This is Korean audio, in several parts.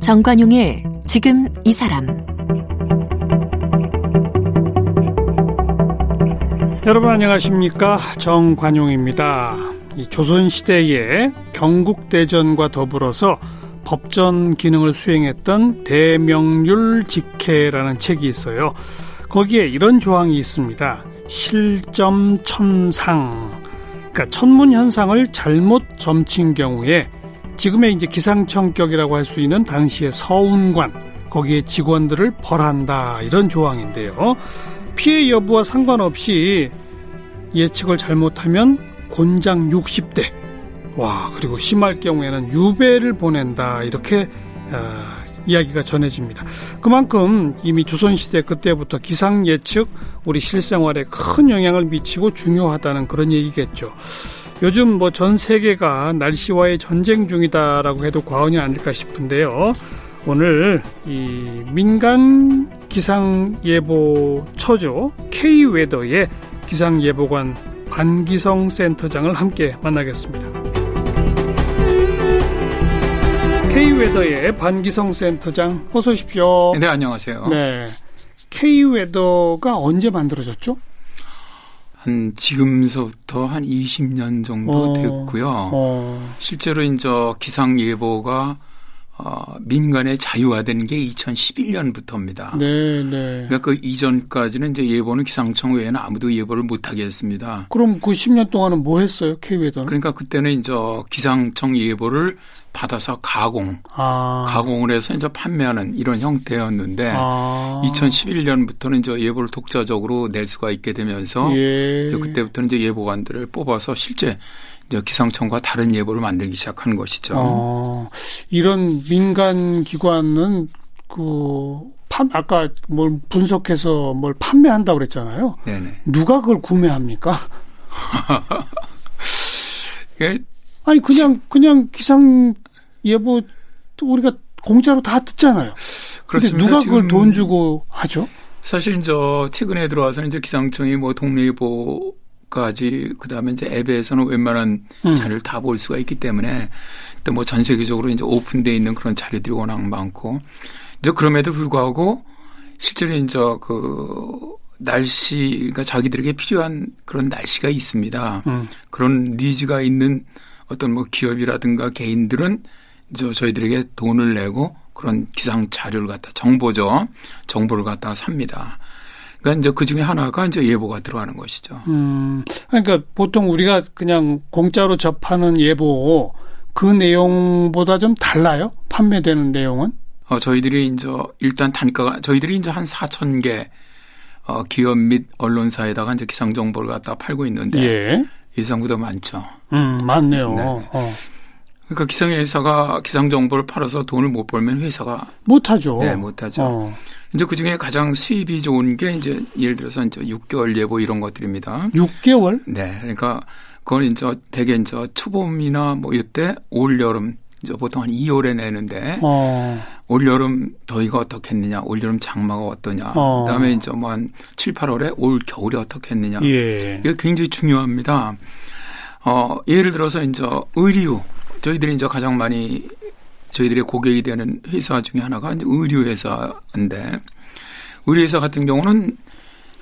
정관용의 지금 이 사람 여러분 안녕하십니까 정관용입니다. 이 조선시대에 경국대전과 더불어서 법전 기능을 수행했던 대명률직해라는 책이 있어요. 거기에 이런 조항이 있습니다. 실점 천상. 그러니까 천문 현상을 잘못 점친 경우에 지금의 이제 기상청격이라고 할 수 있는 당시의 서운관 거기에 직원들을 벌한다 이런 조항인데요. 피해 여부와 상관없이 예측을 잘못하면 곤장 60대 와 그리고 심할 경우에는 유배를 보낸다 이렇게 어, 이야기가 전해집니다. 그만큼 이미 조선시대 그때부터 기상 예측 우리 실생활에 큰 영향을 미치고 중요하다는 그런 얘기겠죠. 요즘 뭐 전 세계가 날씨와의 전쟁 중이다라고 해도 과언이 아닐까 싶은데요. 오늘 이 민간 기상 예보 업체죠 K 웨더의 기상 예보관 반기성 센터장을 함께 만나겠습니다. K 웨더의 반기성 센터장 어서 오십시오. 네, 안녕하세요. 네. K 웨더가 언제 만들어졌죠? 한 지금서부터 한 20년 정도 어, 됐고요. 어, 실제로 이제 기상 예보가 어, 민간에 자유화된 게 2011년부터입니다. 네, 네. 그러니까 그 이전까지는 이제 예보는 기상청 외에는 아무도 예보를 못 하게 했습니다. 그럼 그 10년 동안은 뭐 했어요? K 웨더는? 그러니까 그때는 이제 기상청 예보를 받아서 가공, 아. 가공을 해서 이제 판매하는 이런 형태였는데 아. 2011년부터는 이제 예보를 독자적으로 낼 수가 있게 되면서 예. 이제 그때부터는 이제 예보관들을 뽑아서 실제 이제 기상청과 다른 예보를 만들기 시작하는 것이죠. 어, 이런 민간 기관은 그 판, 아까 뭘 분석해서 뭘 판매한다고 그랬잖아요. 네네. 누가 그걸 구매합니까? 이게 아니 그냥 그냥 기상 예보 우리가 공짜로 다 듣잖아요. 그렇습니다. 누가 그걸 돈 주고 하죠? 사실 이제 최근에 들어와서 이제 기상청이 뭐 동네 예보 까지 그다음에 이제 앱에서는 웬만한 음. 자료를 다 볼 수가 있기 때문에 또 뭐 전 세계적으로 이제 오픈돼 있는 그런 자료들이 워낙 많고 이제 그럼에도 불구하고 실제로 이제 그 날씨 그러니까 자기들에게 필요한 그런 날씨가 있습니다. 음. 그런 니즈가 있는 어떤 뭐 기업이라든가 개인들은 저 저희들에게 돈을 내고 그런 기상 자료를 갖다 정보죠. 정보를 갖다가 삽니다. 그러니까 이제 그 중에 하나가 이제 예보가 들어가는 것이죠. 음, 그러니까 보통 우리가 그냥 공짜로 접하는 예보 그 내용보다 좀 달라요? 판매되는 내용은? 어, 저희들이 이제 일단 단가가 저희들이 이제 한 4천 개 어, 기업 및 언론사에다가 이제 기상 정보를 갖다 팔고 있는데 예. 예상보다 많죠. 음, 맞네요. 네. 어. 그러니까 기상회사가 기상 정보를 팔아서 돈을 못 벌면 회사가 못하죠. 네, 못하죠. 어. 이제 그 중에 가장 수입이 좋은 게 이제 예를 들어서 이제 6개월 예보 이런 것들입니다. 6개월? 네. 그러니까 그건 이제 대개 이제 초봄이나 뭐 이때 올 여름 이제 보통 한 2월에 내는데 어. 올 여름 더위가 어떻겠느냐, 올 여름 장마가 어떠냐, 어. 그다음에 이제 뭐한 7, 8월에 올 겨울이 어떻겠느냐. 예. 이게 굉장히 중요합니다. 어, 예를 들어서 이제 의류 저희들이 이제 가장 많이 저희들의 고객이 되는 회사 중에 하나가 이제 의류 회사인데 의류 회사 같은 경우는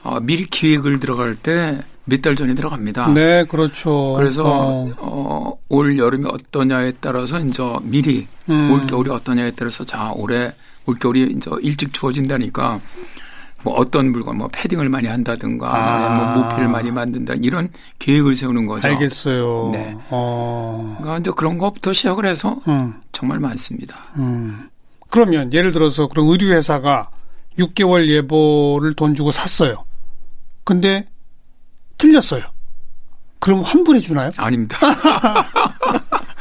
어, 미리 기획을 들어갈 때 몇 달 전에 들어갑니다. 네, 그렇죠. 그래서 어. 어, 올 여름이 어떠냐에 따라서 이제 미리 음. 올 겨울이 어떠냐에 따라서 자 올해 올 겨울이 이제 일찍 추워진다니까 뭐 어떤 물건 뭐 패딩을 많이 한다든가 아. 뭐 모피를 많이 만든다 이런 계획을 세우는 거죠. 알겠어요. 네. 어. 그러니까 이제 그런 것부터 시작을 해서 음. 정말 많습니다. 음. 그러면 예를 들어서 그런 의류 회사가 6개월 예보를 돈 주고 샀어요. 근데 틀렸어요. 그럼 환불해 주나요? 아닙니다.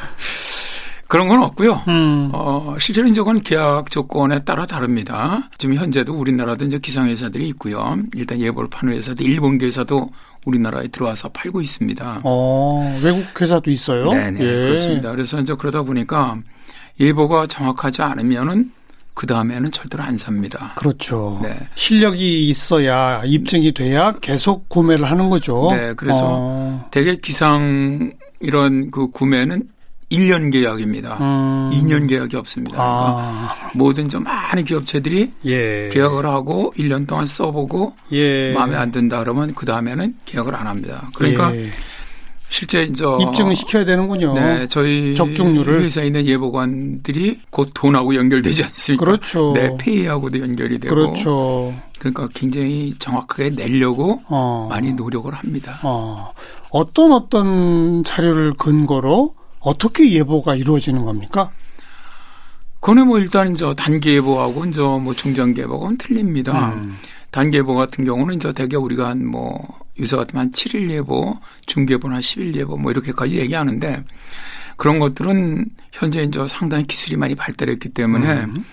그런 건 없고요. 음. 어, 실제로 이제 그건 계약 조건에 따라 다릅니다. 지금 현재도 우리나라도 이제 기상회사들이 있고요. 일단 예보를 파는 회사도 일본 회사도 우리나라에 들어와서 팔고 있습니다. 어, 외국 회사도 있어요? 네네 예. 그렇습니다. 그래서 이제 그러다 보니까 예보가 정확하지 않으면은 그 다음에는 절대로 안 삽니다. 그렇죠. 네. 실력이 있어야 입증이 돼야 계속 구매를 하는 거죠. 네, 그래서 어. 대개 기상 이런 그 구매는 1년 계약입니다. 음. 2년 계약이 없습니다. 그러니까 아, 모든 좀 많은 기업체들이 예. 계약을 하고 1년 동안 써보고 예. 마음에 안 든다 그러면 그 다음에는 계약을 안 합니다. 그러니까 예. 실제 이제 입증을 시켜야 되는군요. 네, 저희 적중률을. 회사에 있는 예보관들이 곧 돈하고 연결되지 않습니까? 그렇죠. 내 페이하고도 연결이 되고 그렇죠. 그러니까 굉장히 정확하게 내려고 어. 많이 노력을 합니다. 어. 어떤 어떤 자료를 근거로 어떻게 예보가 이루어지는 겁니까? 그거는 뭐 일단 이제 단기 예보하고 이제 뭐 중장 예보하고는 틀립니다. 음. 단기 예보 같은 경우는 이제 대개 우리가 한뭐 요새 같으면 한 7일 예보, 중기 예보는 한 10일 예보 뭐 이렇게까지 얘기하는데 그런 것들은 현재 이제 상당히 기술이 많이 발달했기 때문에 음.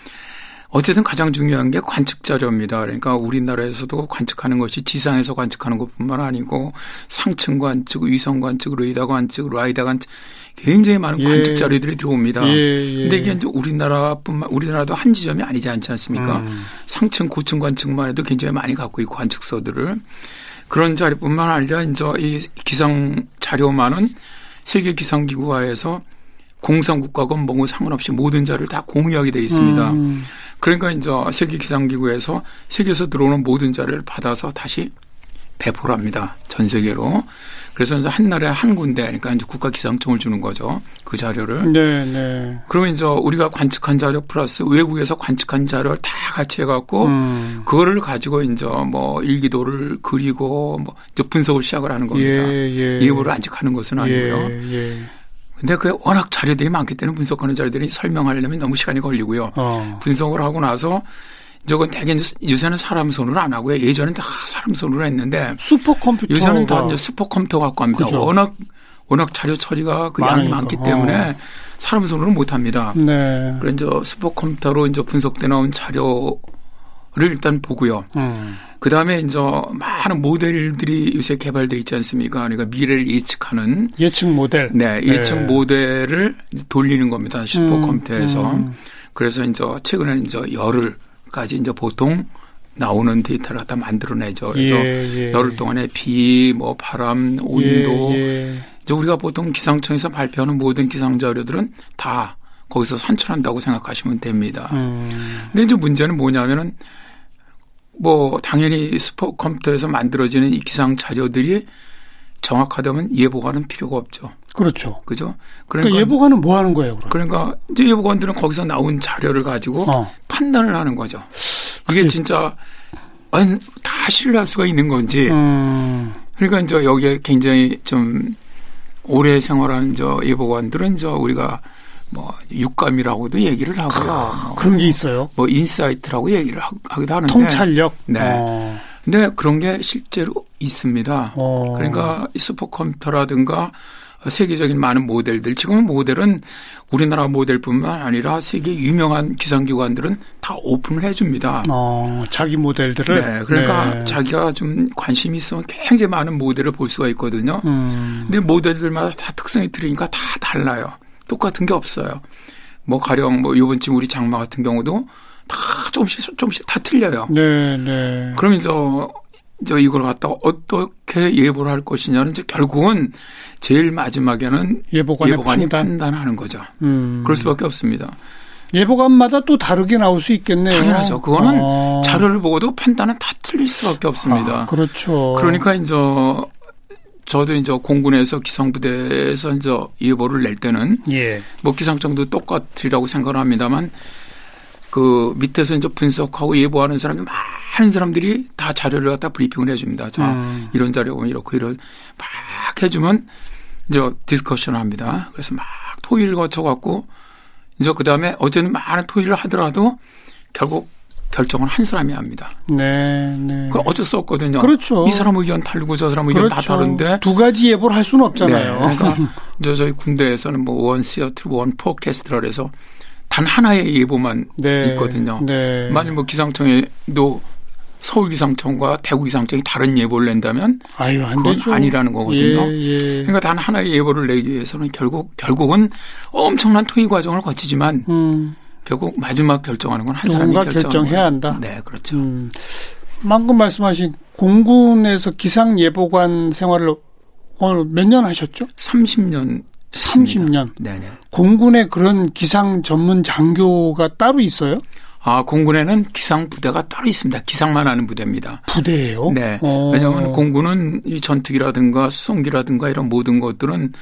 어쨌든 가장 중요한 게 관측 자료입니다. 그러니까 우리나라에서도 관측하는 것이 지상에서 관측하는 것뿐만 아니고 상층 관측, 위성 관측, 레이더 관측, 라이더 관측 굉장히 많은 예. 관측 자료들이 들어옵니다. 예, 예. 근데 이게 이제 우리나라뿐만 우리나라도 한 지점이 아니지 않지 않습니까? 음. 상층, 고층 관측만 해도 굉장히 많이 갖고 있고 관측서들을 그런 자료뿐만 아니라 이제 이 기상 자료만은 세계 기상 기구화에서 공산국가건 뭐고 상관없이 모든 자료를 다 공유하게 돼 있습니다. 음. 그러니까 이제 세계 기상 기구에서 세계에서 들어오는 모든 자료를 받아서 다시 배포를 합니다. 전 세계로. 그래서 이제 한 나라에 한 군데, 그러니까 이제 국가 기상청을 주는 거죠. 그 자료를. 네, 네. 그러면 이제 우리가 관측한 자료 플러스 외국에서 관측한 자료를 다 같이 해갖고 음. 그거를 가지고 이제 뭐 일기도를 그리고 뭐 이제 분석을 시작을 하는 겁니다. 예, 예. 예보를 안직하는 것은 아니고요. 예, 예. 근데 그 워낙 자료들이 많기 때문에 분석하는 자료들이 설명하려면 너무 시간이 걸리고요. 어. 분석을 하고 나서 저건 대개 요새는 사람 손으로 안 하고요. 예전엔 다 사람 손으로 했는데 슈퍼컴퓨터. 요새는 다 이제 슈퍼컴퓨터 갖고 합니다. 그죠. 워낙 워낙 자료 처리가 그 양이 많으니까. 많기 때문에 어. 사람 손으로는 못 합니다. 네. 그래 이제 슈퍼컴퓨터로 이제 분석돼 나온 자료를 일단 보고요. 음. 그 다음에 이제 많은 모델들이 요새 개발돼 있지 않습니까? 그러니까 미래를 예측하는 예측 모델. 네 예측 네. 모델을 돌리는 겁니다. 슈퍼컴퓨터에서. 음, 음. 그래서 이제 최근에 이제 열흘 까지 이제 보통 나오는 데이터를 갖다 만들어내죠. 그래서 예, 예. 열흘 동안에 비, 뭐 바람, 온도. 예, 예. 이제 우리가 보통 기상청에서 발표하는 모든 기상 자료들은 다 거기서 산출한다고 생각하시면 됩니다. 음. 근데 이제 문제는 뭐냐면은 뭐 당연히 슈퍼컴퓨터에서 만들어지는 이 기상 자료들이 정확하다면 예보가는 필요가 없죠. 그렇죠. 그죠? 그러니까 예보관은 뭐 하는 거예요, 그럼? 그러니까 이제 예보관들은 거기서 나온 자료를 가지고 어. 판단을 하는 거죠. 이게 그게- 진짜 아니, 다 신뢰할 수가 있는 건지. 음. 그러니까 이제 여기에 굉장히 좀 오래 생활한 저 예보관들은 저 우리가 뭐 육감이라고도 얘기를 하고요. 뭐, 그런 게 있어요. 뭐 insight라고 얘기를 하- 하기도 하는데. 통찰력. 네. 어. 근데 그런 게 실제로 있습니다. 어. 그러니까 이 슈퍼컴퓨터라든가 세계적인 많은 모델들 지금은 모델은 우리나라 모델뿐만 아니라 세계 유명한 기상기관들은 다 오픈을 해줍니다. 어, 자기 모델들을. 네, 그러니까 네. 자기가 좀 관심이 있으면 굉장히 많은 모델을 볼 수가 있거든요. 음. 근데 모델들마다 다 특성이 틀리니까 다 달라요. 똑같은 게 없어요. 뭐 가령 뭐 이번 주 우리 장마 같은 경우도 다 조금씩 조금씩 다 틀려요. 네, 네. 그러면 저, 저 이걸 갖다가 어떻게 예보를 할 것이냐는 이제 결국은 제일 마지막에는 예보관의 예보관이 판단. 판단 하는 거죠. 음. 그럴 수밖에 없습니다. 예보관마다 또 다르게 나올 수 있겠네요. 당연하죠. 그거는 어. 자료를 보고도 판단은 다 틀릴 수밖에 없습니다. 아, 그렇죠. 그러니까 이제 저도 이제 공군에서 기상부대에서 이제 예보를 낼 때는 예. 뭐 기상청도 똑같으리라고 생각을 합니다만 그 밑에서 이제 분석하고 예보하는 사람이 많은 사람들이 다 자료를 갖다 브리핑을 해줍니다. 자, 음. 이런 자료 보면 이렇고 이런 막 해주면 이제 discussion을 합니다. 그래서 막 토의를 거쳐갖고 이제 그 다음에 어제는 많은 토의를 하더라도 결국 결정을 한 사람이 합니다. 네, 네. 그 어쩔 수 없거든요. 그렇죠. 이 사람 의견 다르고 저 사람 의견 다 다른데 두 가지 예보를 할 수는 없잖아요. 네, 그러니까 저 저희 군대에서는 뭐 원 시어트 원 포캐스트라 그래서 단 하나의 예보만 네, 있거든요. 네. 만일 뭐 기상청에도 서울 기상청과 대구 기상청이 다른 예보를 낸다면 아유, 안 그건 되죠. 아니라는 거거든요. 예, 예. 그러니까 단 하나의 예보를 내기 위해서는 결국 결국은 엄청난 토의 과정을 거치지만 음. 결국 마지막 결정하는 건 한 사람이 결정해야 한다. 네, 그렇죠. 음, 방금 말씀하신 공군에서 기상 예보관 생활을 오늘 몇 년 하셨죠? 30년 30년. 네네. 공군에 그런 기상 전문 장교가 따로 있어요? 아, 공군에는 기상 부대가 따로 있습니다. 기상만 하는 부대입니다. 부대예요? 네. 어. 왜냐하면 공군은 이 전투기라든가 수송기라든가 이런 모든 것들은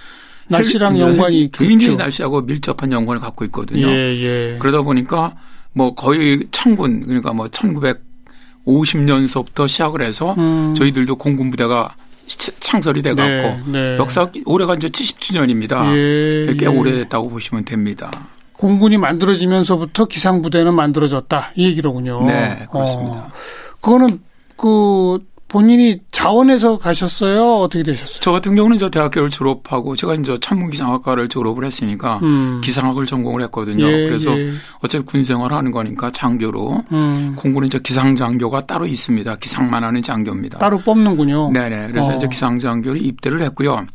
날씨랑 헬- 연관이 굉장히 깊죠. 날씨하고 밀접한 연관을 갖고 있거든요. 예, 예. 그러다 보니까 뭐 거의 청군 그러니까 뭐 1950년서부터 시작을 해서 음. 저희들도 공군 부대가 시- 창설이 돼 갖고 네, 네. 역사 올해가 이제 70주년입니다. 예, 꽤 예. 오래됐다고 보시면 됩니다. 공군이 만들어지면서부터 기상부대는 만들어졌다. 이 얘기로군요. 네, 그렇습니다. 어, 그거는 그 본인이 자원에서 가셨어요? 어떻게 되셨어요? 저 같은 경우는 저 대학교를 졸업하고 제가 이제 천문기상학과를 졸업을 했으니까 음. 기상학을 전공을 했거든요. 예, 그래서 예. 어차피 군 생활을 하는 거니까 장교로 음. 공군은 이제 기상장교가 따로 있습니다. 기상만 하는 장교입니다. 따로 뽑는군요. 네네. 그래서 어. 이제 기상장교를 입대를 했고요.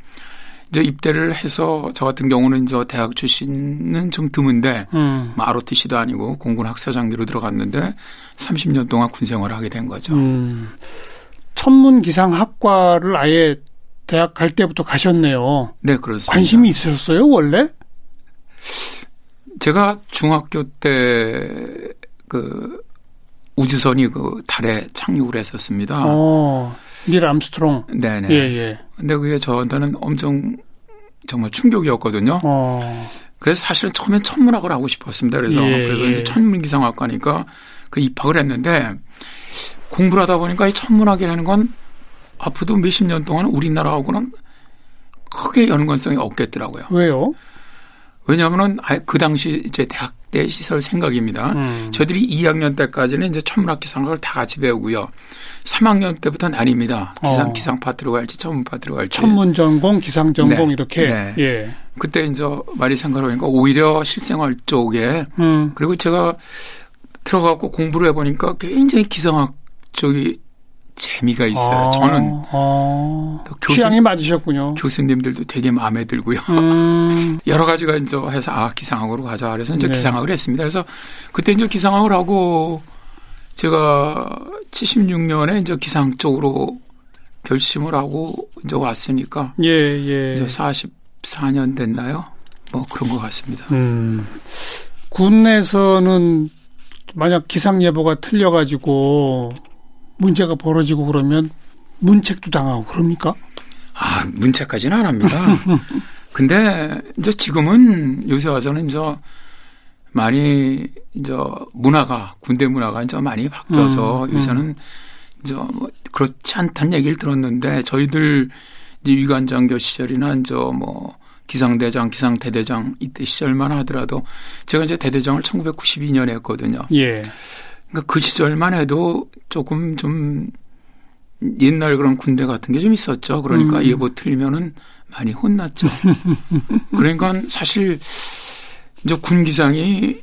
이제 입대를 해서 저 같은 경우는 저 대학 출신은 좀 드문데 음. 뭐 ROTC도 아니고 공군 학사장교로 들어갔는데 30년 동안 군 생활을 하게 된 거죠. 음. 천문기상학과를 아예 대학 갈 때부터 가셨네요. 네, 그렇습니다. 관심이 있으셨어요, 원래? 제가 중학교 때 그 우주선이 그 달에 착륙을 했었습니다. 어, 닐 암스트롱. 네네. 예, 예. 근데 그게 저한테는 엄청 정말 충격이었거든요. 어, 그래서 사실은 처음엔 천문학을 하고 싶었습니다. 그래서 예, 그래서 예. 이제 천문기상학과니까 그 입학을 했는데 공부를 하다 보니까 이 천문학이라는 건 앞으로도 몇십 년 동안 우리나라하고는 크게 연관성이 없겠더라고요. 왜요? 왜냐하면은 그 당시 이제 대학 때 시설 생각입니다. 음. 저희들이 2학년 때까지는 이제 천문학 기상학을 다 같이 배우고요. 3학년 때부터 나뉩니다. 기상 어. 기상 파트로 갈지 천문 파트로 갈지. 천문 전공, 기상 전공 네. 이렇게. 네. 예. 그때 이제 많이 생각을 해보니까 오히려 실생활 쪽에 음. 그리고 제가 들어가고 공부를 해보니까 굉장히 기상학 쪽이 재미가 있어요. 아, 저는 아, 또 교수- 취향이 맞으셨군요. 교수님들도 되게 마음에 들고요. 음, 여러 가지가 이제 해서 아 기상학으로 가자 그래서 이제 네. 기상학을 했습니다. 그래서 그때 이제 기상학을 하고 제가 76년에 이제 기상 쪽으로 결심을 하고 이제 왔으니까 예, 예. 이제 44년 됐나요? 뭐 그런 것 같습니다. 음, 군에서는 만약 기상 예보가 틀려가지고 문제가 벌어지고 그러면 문책도 당하고 그럽니까? 아, 문책까지는 안 합니다. 근데 이제 지금은 요새 와서는 이제 많이 이제 문화가 군대 문화가 이제 많이 바뀌어서 음, 음. 요새는 이제 뭐 그렇지 않다는 얘기를 들었는데 저희들 이제 위관장교 시절이나 이제 뭐 기상대장, 기상대대장 이때 시절만 하더라도 제가 이제 대대장을 1992년에 했거든요. 예. 그러니까 그 시절만 해도 조금 좀 옛날 그런 군대 같은 게 좀 있었죠. 그러니까 음. 예보 틀리면은 많이 혼났죠. 그러니까 사실 이제 군 기상이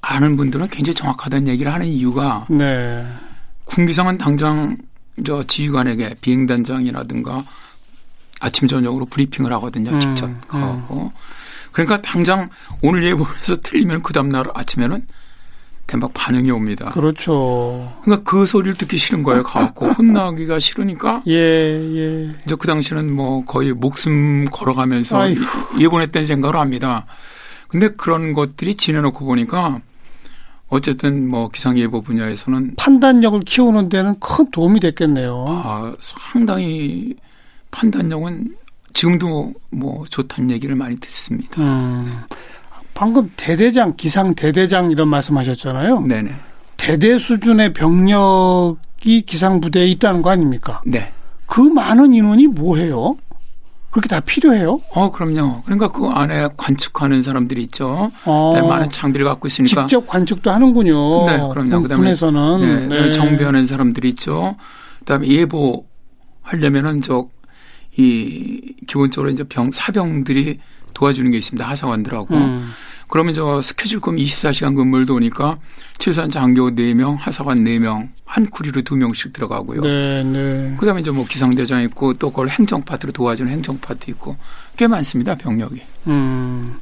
아는 분들은 굉장히 정확하다는 얘기를 하는 이유가 네. 군 기상은 당장 저 지휘관에게 비행단장이라든가 아침 저녁으로 브리핑을 하거든요. 음, 직접 가고. 그러니까 당장 오늘 예보에서 틀리면 그 다음 날 아침에는 대박 반응이 옵니다. 그렇죠. 그러니까 그 소리를 듣기 싫은 거예요. 가갖고 혼나기가 싫으니까 예, 예. 이제 그 당시는 뭐 거의 목숨 걸어가면서 아이고. 예보냈다는 생각을 합니다. 근데 그런 것들이 지내놓고 보니까 어쨌든 뭐 기상예보 분야에서는 판단력을 키우는 데는 큰 도움이 됐겠네요. 아, 상당히 판단력은 지금도 뭐 좋다는 얘기를 많이 듣습니다. 음. 방금 대대장, 기상 대대장 이런 말씀하셨잖아요. 네네. 대대 수준의 병력이 기상 부대에 있다는 거 아닙니까? 네. 그 많은 인원이 뭐해요? 그렇게 다 필요해요? 어, 그럼요. 그러니까 그 안에 관측하는 사람들이 있죠. 어, 네, 많은 장비를 갖고 있으니까. 직접 관측도 하는군요. 네, 그럼요. 그다음에 군에서는 네, 정비하는 사람들이 있죠. 그다음에 예보 하려면은 저 이 기본적으로 이제 병 사병들이 도와주는 게 있습니다. 하사관들하고. 음, 그러면 저 스케줄 금 24시간 근무를 도니까 최소한 장교 4명, 하사관 4명, 한 쿠리로 2명씩 들어가고요. 네, 네. 그 다음에 이제 뭐 기상대장 있고 또 그걸 행정 파트로 도와주는 행정 파트 있고 꽤 많습니다 병력이. 음,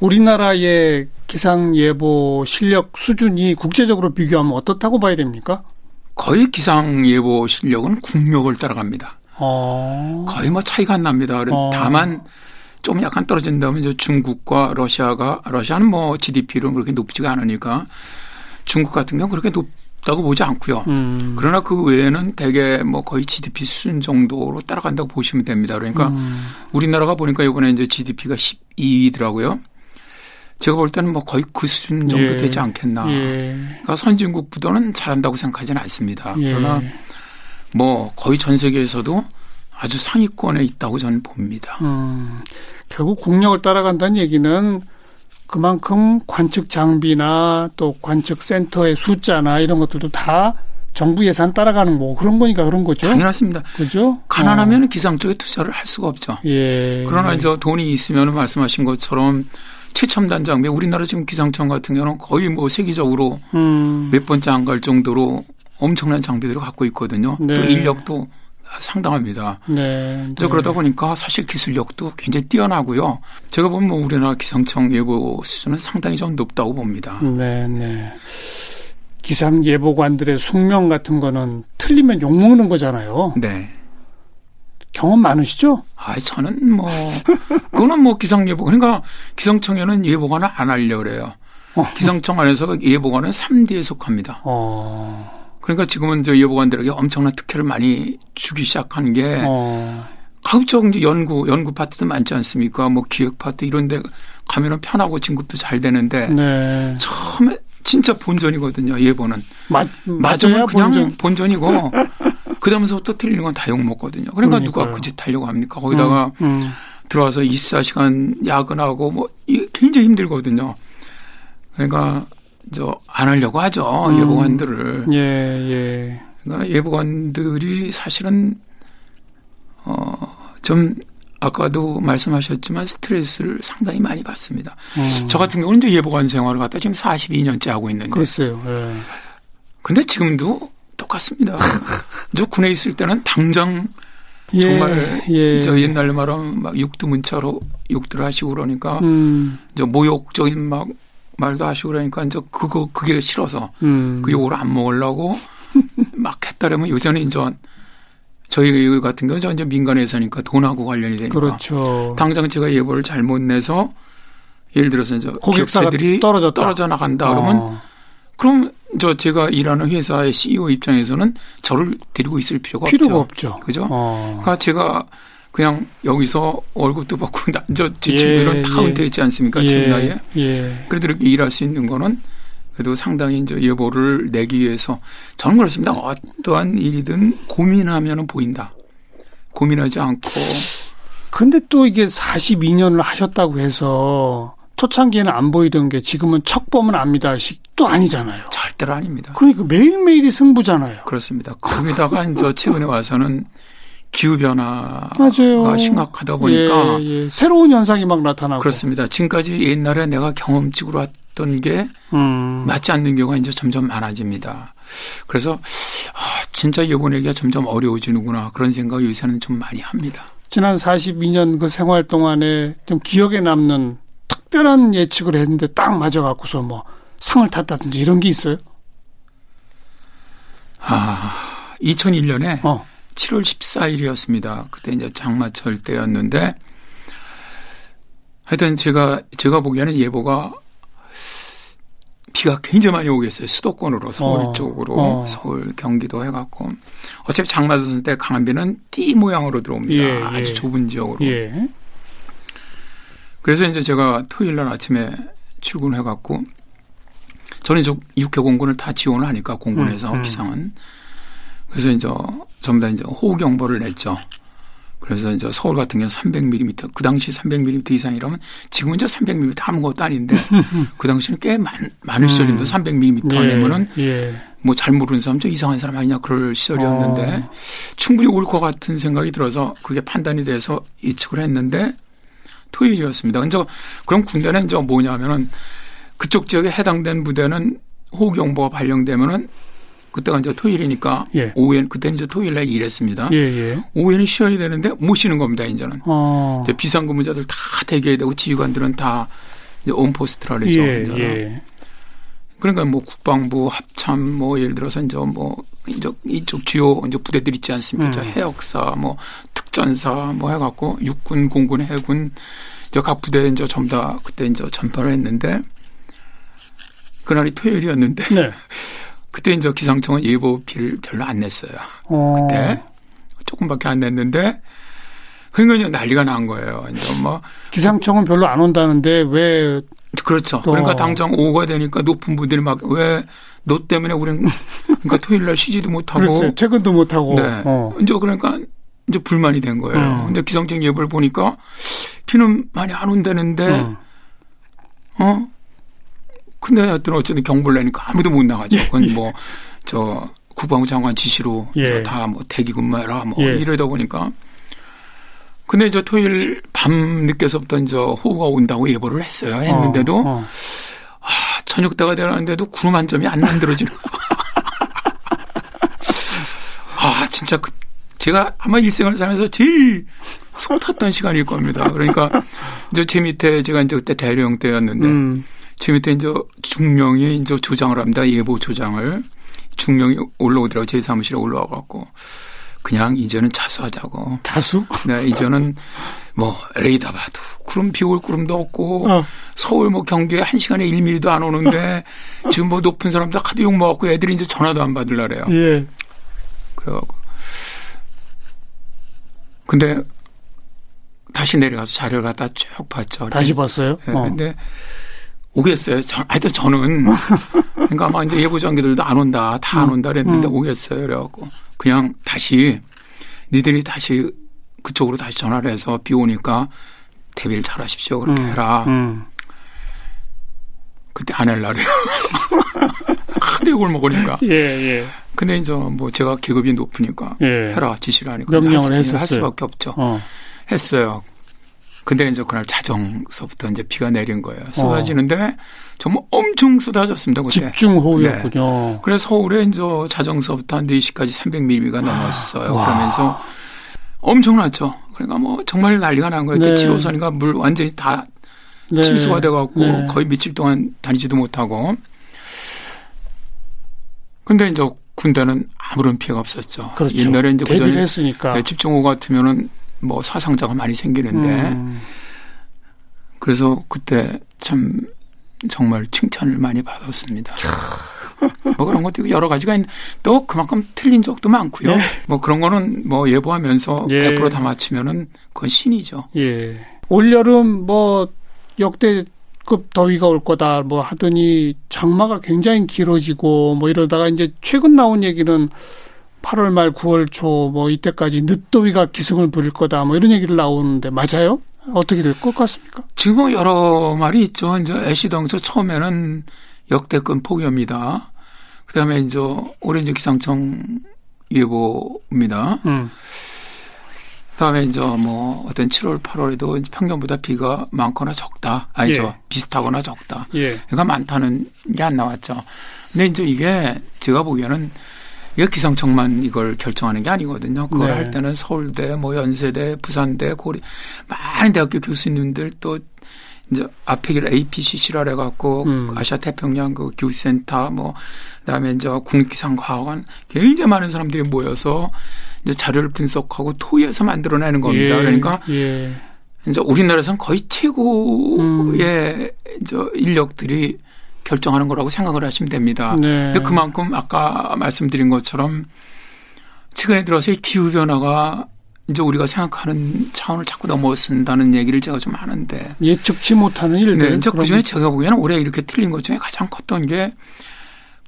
우리나라의 기상 예보 실력 수준이 국제적으로 비교하면 어떻다고 봐야 됩니까? 거의 기상 예보 실력은 국력을 따라갑니다. 어. 거의 뭐 차이가 안 납니다. 어. 다만 좀 약간 떨어진다면 이제 중국과 러시아가 러시아는 뭐 GDP로 그렇게 높지가 않으니까 중국 같은 경우 는 그렇게 높다고 보지 않고요. 음. 그러나 그 외에는 대개 뭐 거의 GDP 수준 정도로 따라간다고 보시면 됩니다. 그러니까 음. 우리나라가 보니까 이번에 이제 GDP가 12위더라고요. 제가 볼 때는 뭐 거의 그 수준 정도 예. 되지 않겠나. 예. 그러니까 선진국보다는 잘한다고 생각하지는 않습니다. 예. 그러나 뭐 거의 전 세계에서도 아주 상위권에 있다고 저는 봅니다. 음, 결국 국력을 따라간다는 얘기는 그만큼 관측 장비나 또 관측 센터의 숫자나 이런 것들도 다 정부 예산 따라가는 거고 그런 거니까 그런 거죠. 당연하습니다 그죠? 가난하면 기상 쪽에 투자를 할 수가 없죠. 어, 예. 그러나 이제 돈이 있으면 말씀하신 것처럼 최첨단 장비, 우리나라 지금 기상청 같은 경우는 거의 뭐 세계적으로 음, 몇 번째 안 갈 정도로 엄청난 장비들을 갖고 있거든요. 네. 또 인력도 상당합니다. 네. 네. 그러다 보니까 사실 기술력도 굉장히 뛰어나고요. 제가 보면 뭐 우리나라 기상청 예보 수준은 상당히 좀 높다고 봅니다. 네, 네. 기상 예보관들의 숙명 같은 거는 틀리면 욕 먹는 거잖아요. 네. 경험 많으시죠? 아, 저는 뭐 그거는 뭐 기상 예보 그러니까 기상청에는 예보관을 안 하려 그래요. 어. 기상청 안에서 예보관은 3D에 속합니다. 어. 그러니까 지금은 저 예보관들에게 엄청난 특혜를 많이 주기 시작한 게 어. 가급적 이제 연구 연구 파트도 많지 않습니까? 뭐 기획 파트 이런데 가면은 편하고 진급도 잘 되는데 네. 처음에 진짜 본전이거든요. 예보는 맞 맞으면 그냥 본전. 본전이고 그다음서부터 틀리는 건 다 욕 먹거든요. 그러니까 누가 그러니까요. 그짓 하려고 합니까? 거기다가 음, 음. 들어와서 24시간 야근하고 뭐 굉장히 힘들거든요. 그러니까 저안 하려고 하죠. 음. 예보관들을. 예, 예. 그러니까 예보관들이 사실은 어좀 아까도 말씀하셨지만 스트레스를 상당히 많이 받습니다. 음. 저 같은 경우는 이제 예보관 생활을 갖다 지금 42년째 하고 있는데 글쎄요. 예. 근데 지금도 똑같습니다. 저 군에 있을 때는 당장 예, 정말 예. 저 옛날 말하면 막 육두문자로 욕들 하시고 그러니까 음, 저 모욕적인 막 말도 하시고 그러니까 이제 그거 그게 싫어서 음. 그 욕을 안 먹으려고 막 했다라면 요새는 이제 저희 같은 경우는 저 이제 민간회사니까 돈하고 관련이 되니까 그렇죠. 당장 제가 예보를 잘못 내서 예를 들어서 이제 고객사가 기업체들이 떨어졌다. 떨어져 나간다 그러면 어. 그럼 저 제가 일하는 회사의 CEO 입장에서는 저를 데리고 있을 필요가, 필요가 없죠. 없죠. 그죠? 어. 그러니까 제가 그냥 여기서 월급도 받고 나, 저, 제 예, 친구들은 다 예. 은퇴했지 않습니까? 지금 나이에. 예. 그래도 이렇게 일할 수 있는 거는 그래도 상당히 이제 예보를 내기 위해서 저는 그렇습니다. 어떠한 일이든 고민하면 보인다. 고민하지 않고 근데 또 이게 42년을 하셨다고 해서 초창기에는 안 보이던 게 지금은 척 보면 압니다식도 아니잖아요. 절대로 아닙니다. 그러니까 매일매일이 승부잖아요. 그렇습니다. 거기다가 이제 최근에 와서는 기후 변화가 맞아요. 심각하다 보니까 예, 예. 새로운 현상이 막 나타나고. 그렇습니다. 지금까지 옛날에 내가 경험칙으로 했던 게 음. 맞지 않는 경우가 이제 점점 많아집니다. 그래서 아, 진짜 예보내기가 점점 어려워지는구나 그런 생각을 요새는 좀 많이 합니다. 지난 42년 그 생활 동안에 좀 기억에 남는 특별한 예측을 했는데 딱 맞아갖고서 뭐 상을 탔다든지 이런 게 있어요? 아, 2001년에 어. 7월 14일이었습니다. 그때 이제 장마철 때였는데 하여튼 제가 제가 보기에는 예보가 비가 굉장히 많이 오겠어요. 수도권으로 서울 어, 쪽으로 어. 서울 경기도 해갖고 어차피 장마선 때 강한 비는 띠 모양으로 들어옵니다. 예, 예. 아주 좁은 지역으로. 예. 그래서 이제 제가 토요일 날 아침에 출근해갖고 저는 이제 육해 공군을 다 지원을 하니까 공군에서 음, 음. 기상은 그래서 이제 전부 다 이제 호우 경보를 냈죠. 그래서 이제 서울 같은 경우 300mm 그 당시 300mm 이상이라면 지금은 이제 300mm 아무것도 아닌데 그 당시는 꽤 많, 많을 시절인데 300mm 예, 하려면은 예. 뭐잘 모르는 사람 저 이상한 사람 아니냐 그럴 시절이었는데 어. 충분히 올 것 같은 생각이 들어서 그게 판단이 돼서 예측을 했는데 토요일이었습니다. 근데 그럼 군대는 이제 뭐냐면은 그쪽 지역에 해당된 부대는 호우경보가 발령되면은 그때가 이제 토요일이니까 예. 오후에는 그때 이제 토요일 날 일했습니다. 예, 예. 오후에는 쉬어야 되는데 못 쉬는 겁니다. 이제는 어. 이제 비상근무자들 다 대기해야 되고 지휘관들은 다 이제 온포스트라 그러죠. 예, 예. 그러니까 뭐 국방부 합참 뭐 예를 들어서 이제 뭐 이제 이쪽 주요 이제 부대들 있지 않습니까? 음. 해역사 뭐 특전사 뭐 해갖고 육군, 공군, 해군 이제 각 부대 이제 전부 다 그때 이제 전파를 했는데 그날이 토요일이었는데 네. 그때 이제 기상청은 예보비를 별로 안 냈어요. 어. 그때 조금밖에 안 냈는데 그러니까 이제 난리가 난 거예요. 이제 뭐 기상청은 별로 안 온다는데 왜 그렇죠. 또. 그러니까 당장 오후가 되니까 높은 부들이 막 왜 너 때문에 우리는 그러니까 토요일 날 쉬지도 못하고 글쎄, 퇴근도 못하고 네. 어. 이제 그러니까 이제 불만이 된 거예요. 어. 근데 기상청 예보를 보니까 비는 많이 안 온다는데 어, 어? 근데 하여튼 어쨌든 경보를 내니까 아무도 못 나가죠. 예. 그건 뭐, 저, 국방부 장관 지시로 예. 다뭐 대기 근무해라 뭐 예. 이러다 보니까. 근데 이제 토요일 밤 늦게서부터 이제 호우가 온다고 예보를 했어요. 했는데도, 어, 어. 아, 저녁 때가 되는데도 구름 한 점이 안 만들어지는 아, 진짜 그, 제가 아마 일생을 살면서 제일 속 탔던 시간일 겁니다. 그러니까 이제 제 밑에 제가 이제 그때 대령 때였는데 음. 제 밑에 이제 중령이 이제 조장을 합니다. 예보 조장을. 중령이 올라오더라고. 제 사무실에 올라와 갖고. 그냥 이제는 자수하자고. 자수? 네, 이제는 뭐 레이더 봐도 구름 비올 구름도 없고 어. 서울 뭐 경기에 한 시간에 1미리도 안 오는데 지금 뭐 높은 사람들 하도 욕 먹었고 애들이 이제 전화도 안 받을라 그래요. 예. 그래갖고. 근데 다시 내려가서 자료를 갖다 쭉 봤죠. 다시 봤어요? 네, 어. 근데 오겠어요. 저, 하여튼 저는 그러니까 아마 이제 예보 장기들도 안 온다, 다 안 온다 그랬는데 음. 오겠어요. 그래갖고 그냥 다시 니들이 다시 그쪽으로 다시 전화를 해서 비 오니까 대비를 잘 하십시오. 그렇게 음. 해라. 음. 그때 안 할라 그래요. 하도 욕을 먹으니까. 예, 예. 근데 이제 뭐 제가 계급이 높으니까 예. 해라 지시를 하니까 명령을 할, 할 수밖에 없죠. 어. 했어요. 근데 이제 그날 자정서부터 이제 비가 내린 거예요. 쏟아지는데 어. 정말 엄청 쏟아졌습니다. 그때. 집중호우였군요. 네. 그래서 서울에 이제 자정서부터 한 4시까지 300mm가 넘었어요. 와. 그러면서 엄청났죠. 그러니까 뭐 정말 난리가 난 거예요. 네. 7호선인가 물 완전히 다 네. 침수가 돼갖고 네. 거의 며칠 동안 다니지도 못하고. 근데 이제 군대는 아무런 피해가 없었죠. 그렇죠. 옛날에 이제 그전에 했으니까. 네, 집중호우 같으면은 뭐 사상자가 많이 생기는데 음. 그래서 그때 참 정말 칭찬을 많이 받았습니다. 뭐 그런 것도 있고 여러 가지가 있는데 또 그만큼 틀린 적도 많고요. 네. 뭐 그런 거는 뭐 예보하면서 예. 100%다 맞추면은 그건 신이죠. 예. 올여름 뭐 역대급 더위가 올 거다 뭐 하더니 장마가 굉장히 길어지고 뭐 이러다가 이제 최근 나온 얘기는 8월 말 9월 초 뭐 이때까지 늦더위가 기승을 부릴 거다 뭐 이런 얘기를 나오는데 맞아요? 어떻게 될 것 같습니까? 지금 뭐 여러 말이 있죠. 이제 애시당초 처음에는 역대급 폭염이다. 그다음에 이제 올해 이제 기상청 예보입니다. 음. 그다음에 이제 뭐 어떤 7월, 8월에도 평년보다 비가 많거나 적다. 아니죠. 예. 비슷하거나 적다. 예. 그러니까 많다는 게 안 나왔죠. 근데 이제 이게 제가 보기에는 기상청만 이걸 결정하는 게 아니거든요. 그걸 네. 할 때는 서울대, 뭐 연세대, 부산대, 고리 많은 대학교 교수님들 또 이제 앞에 길 APCC라 해갖고 음. 아시아 태평양 그 교수센터 뭐 그다음에 이제 국립기상과학원 굉장히 많은 사람들이 모여서 이제 자료를 분석하고 토의해서 만들어내는 겁니다. 예. 그러니까 예. 이제 우리나라에서는 거의 최고의 음. 이제 인력들이 결정하는 거라고 생각을 하시면 됩니다. 네. 근데 그만큼 아까 말씀드린 것처럼 최근에 들어서 이 기후 변화가 이제 우리가 생각하는 차원을 자꾸 넘어선다는 얘기를 제가 좀 하는데 예측치 못하는 일들. 네, 그중에 제가 보기에는 올해 이렇게 틀린 것 중에 가장 컸던 게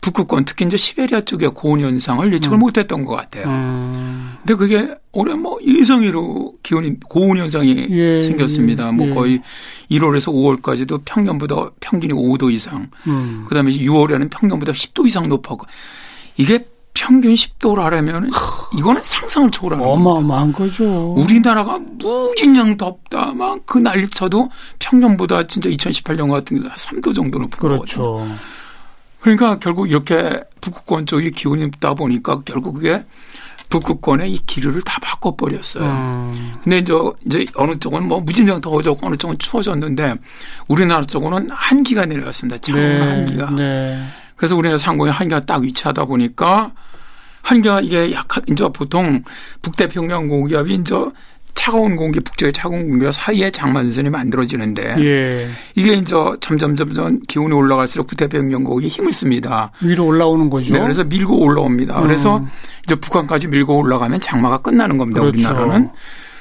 북극권 특히 이제 시베리아 쪽의 고온 현상을 예측을 음. 못했던 것 같아요. 음. 근데 그게 올해 뭐 예성이로 기온이 고온 현상이 예, 생겼습니다. 뭐 예. 뭐 거의 1월에서 5월까지도 평년보다 평균이 5도 이상. 음. 그다음에 6월에는 평년보다 10도 이상 높았고 이게 평균 10도를 하려면 이거는 상상을 초월하는 어마어마한 거죠. 우리나라가 무진장 덥다 막 그 난리쳐도 평년보다 진짜 2018년 같은 경우 3도 정도 높은 그렇죠. 거거든요. 그러니까 결국 이렇게 북극권 쪽이 기온이 높다 보니까 결국 그게 북극권의 이 기류를 다 바꿔버렸어요. 음. 근데 이제, 이제 어느 쪽은 뭐 무진장 더워졌고 어느 쪽은 추워졌는데 우리나라 쪽은 한기가 내려왔습니다. 차가운 네, 한기가. 네. 그래서 우리나라 상공에 한기가 딱 위치하다 보니까 한기가 이게 약간 이제 보통 북태평양 고기압이 이제 차가운 공기, 북쪽의 차가운 공기와 사이에 장마전선이 만들어지는데 예. 이게 이제 점점 점점 기온이 올라갈수록 북태평양 고기에 힘을 씁니다. 위로 올라오는 거죠. 네, 그래서 밀고 올라옵니다. 음. 그래서 이제 북한까지 밀고 올라가면 장마가 끝나는 겁니다. 그렇죠. 우리나라는.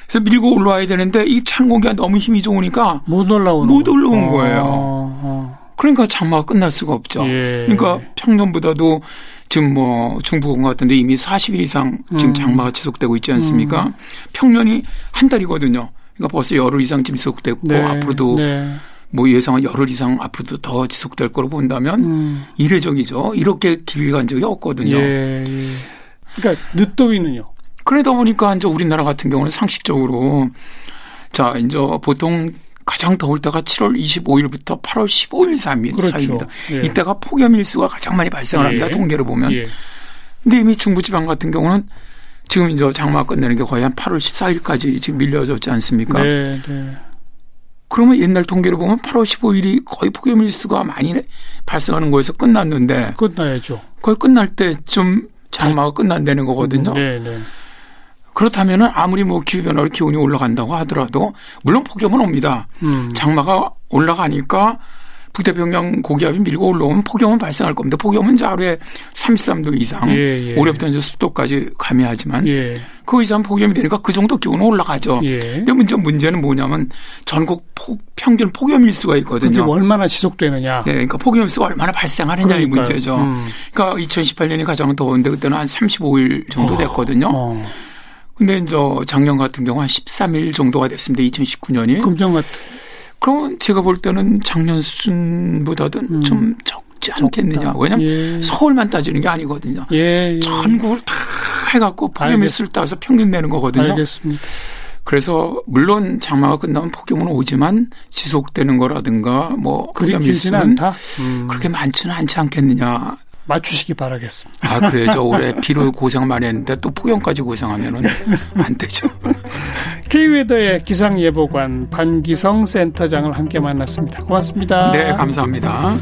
그래서 밀고 올라와야 되는데 이 찬 공기가 너무 힘이 좋으니까 못 올라오는 못 거. 올라온 어, 거예요. 어. 그러니까 장마가 끝날 수가 없죠. 예. 그러니까 평년보다도 지금 뭐 중부권 같은데 이미 40일 이상 지금 음. 장마가 지속되고 있지 않습니까? 평년이 한 달이거든요. 그러니까 벌써 열흘 이상 지금 지속되고 네, 앞으로도 네. 뭐 예상은 열흘 이상 앞으로도 더 지속될 거로 본다면 음. 이례적이죠. 이렇게 길게 간 적이 없거든요. 예, 예. 그러니까 늦더위는요. 그러다 보니까 이제 우리나라 같은 경우는 상식적으로 자 이제 보통 가장 더울 때가 7월 25일부터 8월 15일 사이- 그렇죠. 사이입니다. 예. 이때가 폭염 일수가 가장 많이 발생을 합니다. 예. 통계를 보면. 예. 근데 이미 중부지방 같은 경우는 지금 이제 장마 끝내는 게 거의 한 8월 14일까지 지금 밀려졌지 않습니까? 네, 네. 그러면 옛날 통계를 보면 8월 15일이 거의 폭염 일수가 많이 발생하는 거에서 끝났는데 끝나야죠. 거의 끝날 때쯤 장마가 끝난다는 거거든요. 네, 네. 그렇다면은 아무리 뭐 기후 변화로 기온이 올라간다고 하더라도 물론 폭염은 옵니다. 음. 장마가 올라가니까 북태평양 고기압이 밀고 올라오면 폭염은 발생할 겁니다. 폭염은 이제 하루에 33도 이상 예, 예. 올해부터 이제 습도까지 가미하지만 예. 그 이상 폭염이 되니까 그 정도 기온은 올라가죠. 예. 근데 문제 문제는 뭐냐면 전국 폭, 평균 폭염 일수가 그게 있거든요. 얼마나 지속되느냐. 네, 그러니까 폭염 일수가 얼마나 발생하느냐 이 그러니까요. 문제죠. 음. 그러니까 2018년이 가장 더운데 그때는 한 35일 정도 됐거든요. 어. 근데 이제 작년 같은 경우 한 13일 정도가 됐습니다. 2019년이. 금정 같은. 그러면 제가 볼 때는 작년 수준보다는 음. 좀 적지 않겠느냐. 적다. 왜냐면 예. 서울만 따지는 게 아니거든요. 예, 예. 전국을 다 해갖고 폭염일수를 따서 평균 내는 거거든요. 알겠습니다. 그래서 물론 장마가 끝나면 폭염은 오지만 지속되는 거라든가 뭐 그리 길지는 않다. 음. 그렇게 많지는 않지 않겠느냐. 맞추시기 바라겠습니다. 아, 그래죠. 올해 비로 고생 많이 했는데 또 폭염까지 고생하면 은 안 되죠. K웨더의 기상예보관 반기성 센터장을 함께 만났습니다. 고맙습니다. 네, 감사합니다.